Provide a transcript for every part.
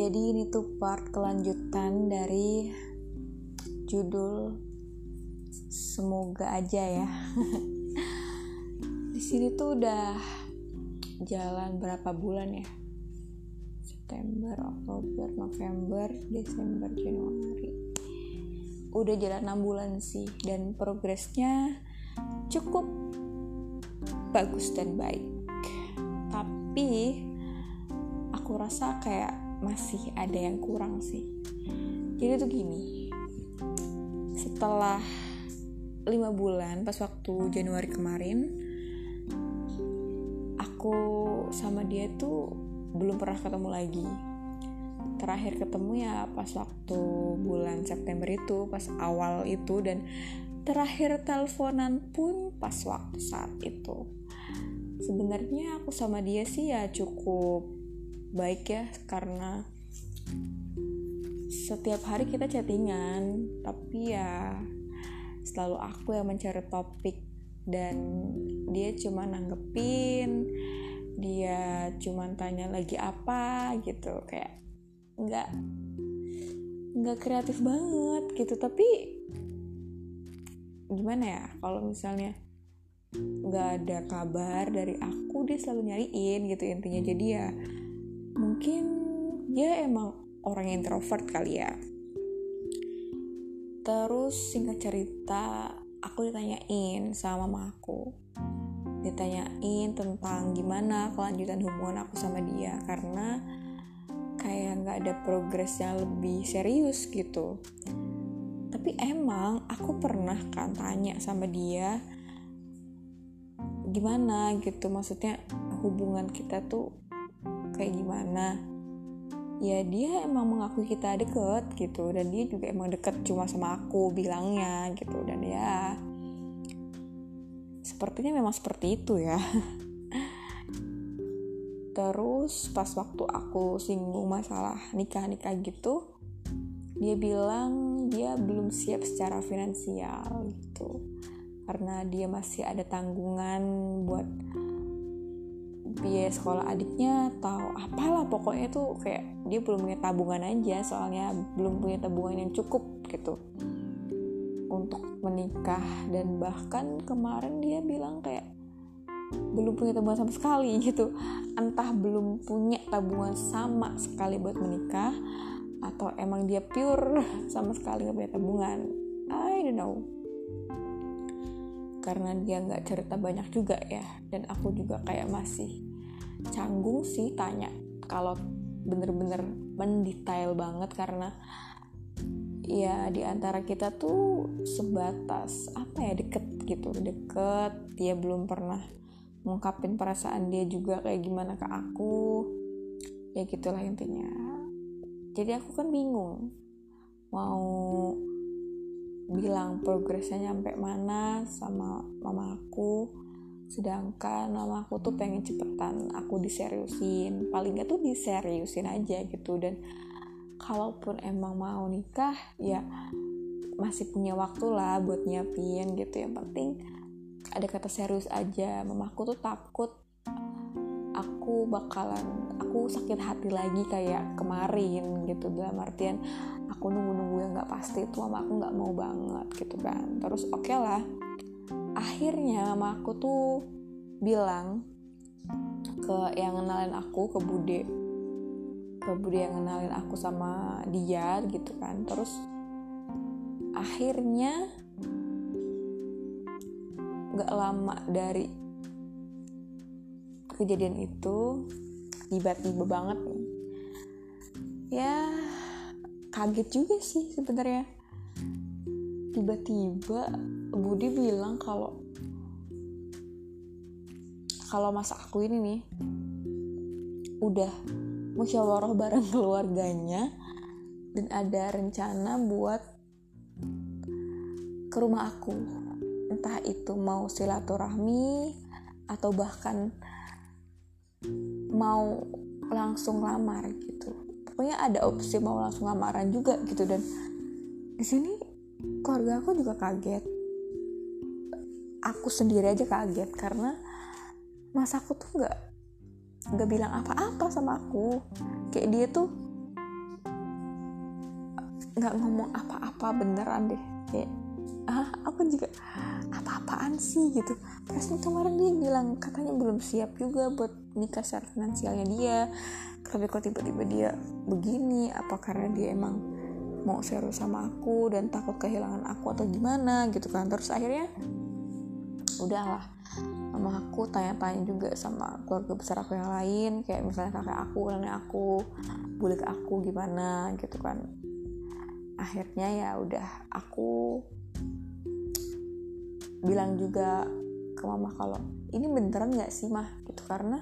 Jadi ini tuh part kelanjutan dari judul semoga aja ya. Di sini tuh udah jalan berapa bulan ya? September, Oktober, November, Desember, Januari. Udah jalan 6 bulan sih dan progresnya cukup bagus dan baik. Tapi aku rasa kayak masih ada yang kurang sih. Jadi tuh gini, setelah lima bulan pas waktu Januari kemarin, aku sama dia tuh belum pernah ketemu lagi. Terakhir ketemu ya pas waktu bulan September itu, pas awal itu dan terakhir teleponan pun pas waktu saat itu. Sebenarnya aku sama dia sih ya cukup baik ya karena setiap hari kita chattingan tapi ya selalu aku yang mencari topik dan dia cuma nanggepin dia cuma tanya lagi apa gitu kayak nggak nggak kreatif banget gitu. Tapi gimana ya kalau misalnya nggak ada kabar dari aku dia selalu nyariin gitu intinya. Jadi ya mungkin dia emang orang introvert kali ya. Terus singkat cerita aku ditanyain sama mama aku. Ditanyain tentang gimana kelanjutan hubungan aku sama dia karena kayak nggak ada progres yang lebih serius gitu. Tapi emang aku pernah kan tanya sama dia gimana gitu? Maksudnya hubungan kita tuh kayak gimana. Ya dia emang mengakui kita deket gitu dan dia juga emang deket cuma sama aku bilangnya gitu dan ya sepertinya memang seperti itu ya. Terus pas waktu aku singgung masalah nikah nikah gitu dia bilang dia belum siap secara finansial gitu. Karena dia masih ada tanggungan buat biaya sekolah adiknya atau apalah pokoknya tuh kayak dia belum punya tabungan aja soalnya belum punya tabungan yang cukup gitu. Untuk menikah dan bahkan kemarin dia bilang kayak belum punya tabungan sama sekali gitu. Entah belum punya tabungan sama sekali buat menikah atau emang dia pure sama sekali gak punya tabungan. I don't know karena dia nggak cerita banyak juga ya. Dan aku juga kayak masih canggung sih tanya kalau bener-bener mendetail banget karena ya di antara kita tuh sebatas apa ya deket gitu deket. Dia belum pernah mengungkapin perasaan dia juga kayak gimana ke aku. Ya gitulah intinya. Jadi aku kan bingung mau bilang progresnya nyampe mana sama mama aku. Sedangkan mama aku tuh pengen cepetan aku diseriusin. Paling gak tuh diseriusin aja gitu. Dan kalaupun emang mau nikah ya masih punya waktu lah buat nyiapin gitu. Yang penting ada kata serius aja. Mamaku tuh takut aku bakalan aku sakit hati lagi kayak kemarin gitu. Dalam artian aku nunggu-nunggu yang nggak pasti itu mama aku nggak mau banget gitu kan. Terus oke okay lah. Akhirnya mama aku tuh bilang ke yang kenalin aku ke bude. Ke bude yang kenalin aku sama dia gitu kan. Terus akhirnya nggak lama dari kejadian itu tiba-tiba banget ya kaget juga sih sebenarnya. Tiba-tiba Budi bilang kalau kalau masa aku ini nih udah musyawarah bareng keluarganya dan ada rencana buat ke rumah aku. Entah itu mau silaturahmi atau bahkan mau langsung lamar gitu. Pokoknya ada opsi mau langsung lamaran juga gitu. Dan di sini keluarga aku juga kaget. Aku sendiri aja kaget karena mas aku tuh nggak nggak bilang apa-apa sama aku. Kayak dia tuh nggak ngomong apa-apa beneran deh. Kayak ah aku juga apa-apaan sih gitu. Terus kemarin dia bilang katanya belum siap juga buat nikah secara finansialnya dia. Tapi kok tiba-tiba dia begini apa karena dia emang mau serius sama aku dan takut kehilangan aku atau gimana gitu kan. Terus akhirnya udahlah. Mama aku tanya-tanya juga sama keluarga besar aku yang lain kayak misalnya kakek aku nenek aku bulik aku gimana gitu kan. Akhirnya ya udah aku bilang juga ke mama kalau ini beneran nggak sih mah? Gitu karena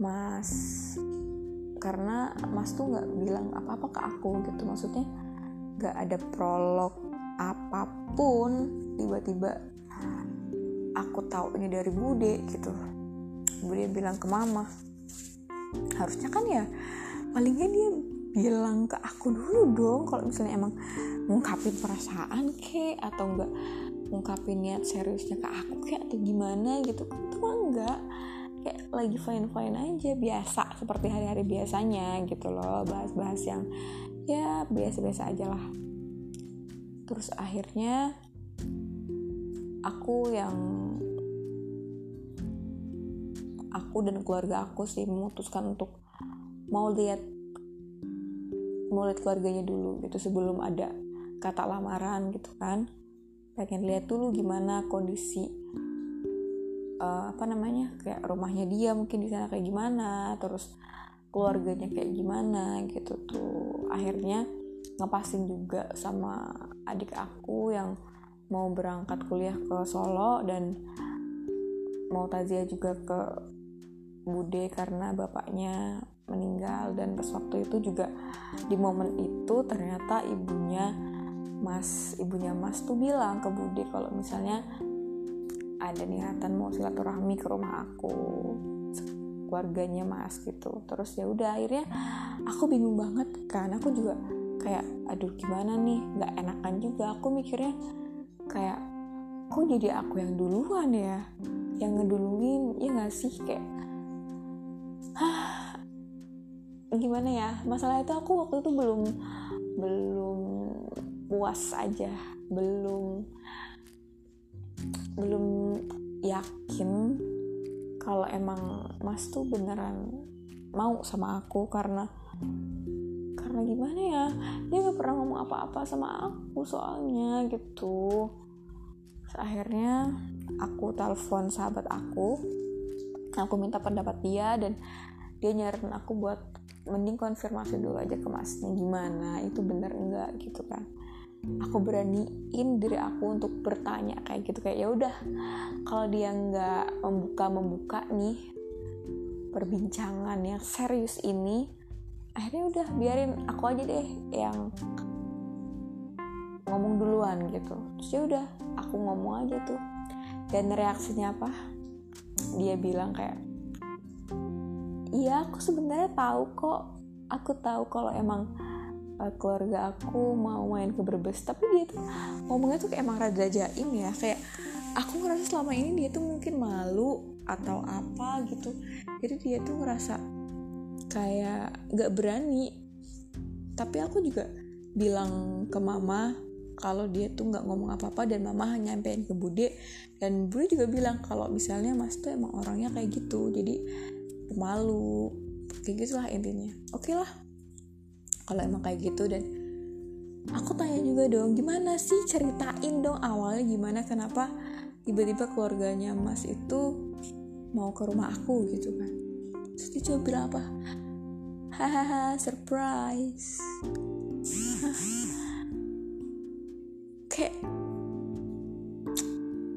mas karena mas tuh nggak bilang apa-apa ke aku gitu. Maksudnya nggak ada prolog apa pun. Tiba-tiba aku tahu ini dari bude gitu. Bude bilang ke mama harusnya kan ya palingnya dia bilang ke aku dulu dong kalau misalnya emang ngungkapin perasaan ke atau enggak ngungkapin niat seriusnya ke aku kayak atau gimana? Gitu. Itu mah enggak. Kayak lagi fine fine aja biasa seperti hari-hari biasanya gitu loh. Bahas-bahas yang ya biasa-biasa aja lah. Terus akhirnya aku yang aku dan keluarga aku sih memutuskan untuk mau lihat mau lihat keluarganya dulu gitu sebelum ada kata lamaran gitu kan pengen lihat dulu gimana kondisi uh, apa namanya kayak rumahnya dia mungkin di sana kayak gimana terus keluarganya kayak gimana gitu tuh. Akhirnya ngepasin juga sama adik aku yang mau berangkat kuliah ke Solo dan mau taziah juga ke Bude karena bapaknya meninggal dan pas waktu itu juga di momen itu ternyata ibunya Mas ibunya Mas tuh bilang ke Bude kalau misalnya ada niatan mau silaturahmi ke rumah aku keluarganya Mas gitu. Terus ya udah akhirnya aku bingung banget kan. Aku juga kayak aduh gimana nih? Nggak enakan juga. Aku mikirnya kayak kok jadi aku yang duluan ya? Yang ngeduluin ya nggak sih? Kayak gimana ya? Masalah itu aku waktu itu belum belum puas aja. Belum belum yakin kalau emang Mas tuh beneran mau sama aku karena karena gimana ya? Dia nggak pernah ngomong apa-apa sama aku soalnya gitu. Terus akhirnya aku telepon sahabat aku aku minta pendapat dia dan dia nyaranin aku buat mending konfirmasi dulu aja ke masnya gimana itu bener enggak gitu kan aku beraniin diri aku untuk bertanya kayak gitu kayak ya udah kalau dia nggak membuka membuka nih perbincangan yang serius ini akhirnya udah biarin aku aja deh yang ngomong duluan gitu. Terus ya udah aku ngomong aja tuh. Dan reaksinya apa? Dia bilang kayak iya aku sebenarnya tahu kok. Aku tahu kalau emang uh, keluarga aku mau main ke Brebes. Tapi dia tuh ngomongnya tuh kayak emang rada jaim ya. Kayak aku ngerasa selama ini dia tuh mungkin malu atau apa gitu. Jadi dia tuh ngerasa kayak gak berani. Tapi aku juga bilang ke mama kalau dia tuh nggak ngomong apa-apa dan mama hanya nyampein ke bude. Dan bude juga bilang kalau misalnya mas tuh emang orangnya kayak gitu. Jadi malu. Kayak gitulah intinya. Oke okay lah kalau emang kayak gitu dan aku tanya juga dong gimana sih? Ceritain dong awalnya gimana kenapa tiba-tiba keluarganya mas itu mau ke rumah aku gitu kan. Terus dia coba bilang apa? Hahaha surprise. Kayak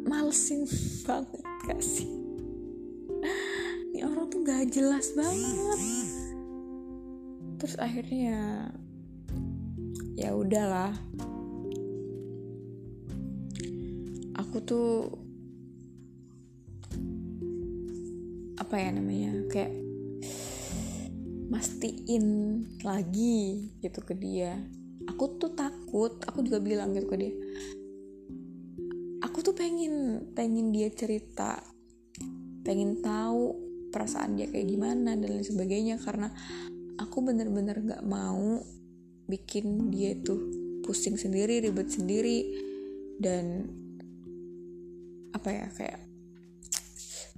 malesin banget gak sih? Ini orang tuh gak jelas banget terus akhirnya ya ya udahlah. Aku tuh apa ya namanya kayak mastiin lagi gitu ke dia. Aku tuh takut aku juga bilang gitu ke dia. Aku tuh pengen pengen dia cerita pengen tahu perasaan dia kayak gimana dan lain sebagainya karena aku bener-bener gak mau bikin dia tuh pusing sendiri ribet sendiri dan apa ya kayak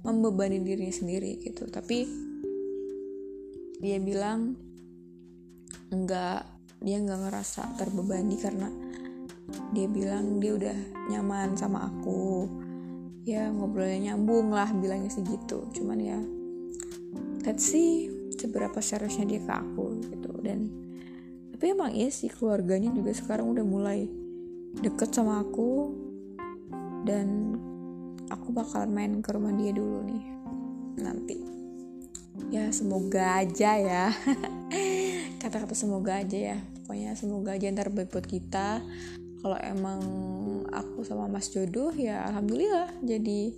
membebani dirinya sendiri gitu. Tapi dia bilang enggak dia nggak ngerasa terbebani karena dia bilang dia udah nyaman sama aku. Ya ngobrolnya nyambung lah bilangnya sih gitu. Cuman ya let's see seberapa seriusnya dia ke aku gitu. Dan tapi emang iya sih keluarganya juga sekarang udah mulai deket sama aku. Dan aku bakal main ke rumah dia dulu nih nanti. Ya semoga aja ya. Kata-kata semoga aja ya. Pokoknya semoga aja ntar baik buat kita. Kalau emang aku sama mas jodoh ya alhamdulillah. Jadi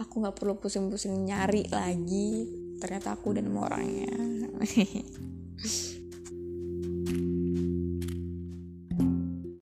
aku nggak perlu pusing-pusing nyari lagi ternyata aku dan orangnya